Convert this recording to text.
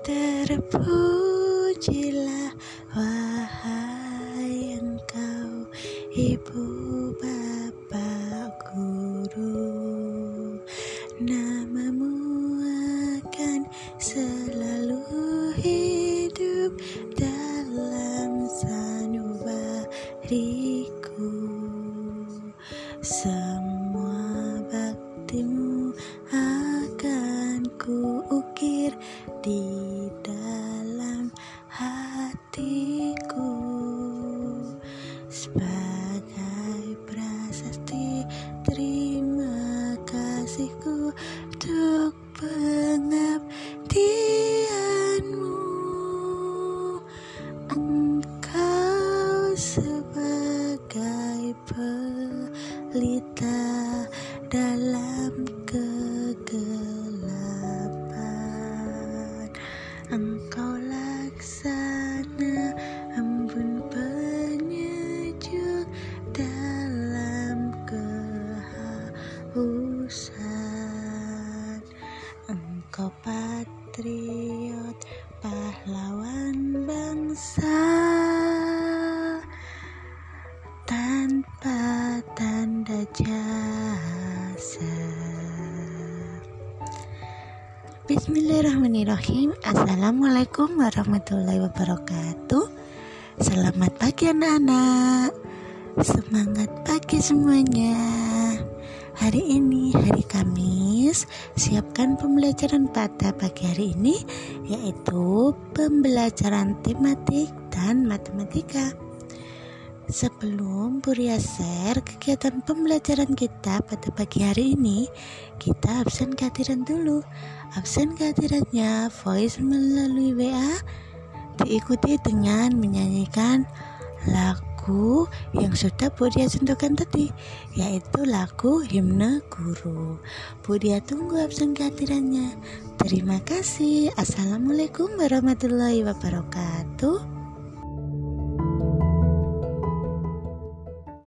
Terpujilah wahai engkau Ibu Bapak Guru. Namamu akan selalu hidup dalam sanubariku. Semua sebagai prasasti terima kasihku untuk pengabdianmu. Engkau sebagai pelita dalam kegelapan. Engkau laksana engkau patriot pahlawan bangsa. Tanpa tanda jasa. Bismillahirrahmanirrahim. Assalamualaikum warahmatullahi wabarakatuh. Selamat pagi anak-anak. Semangat pagi semuanya Hari ini hari Kamis Siapkan pembelajaran pada pagi hari ini Yaitu pembelajaran tematik dan matematika Sebelum Buria share kegiatan pembelajaran kita pada pagi hari ini, kita absen kehadiran dulu. Absen kehadirannya voice melalui WA diikuti dengan menyanyikan lagu yang sudah Budia sentuhkan tadi, yaitu lagu himne guru. Budia tunggu absen kehadirannya. Terima kasih. Assalamualaikum warahmatullahi wabarakatuh.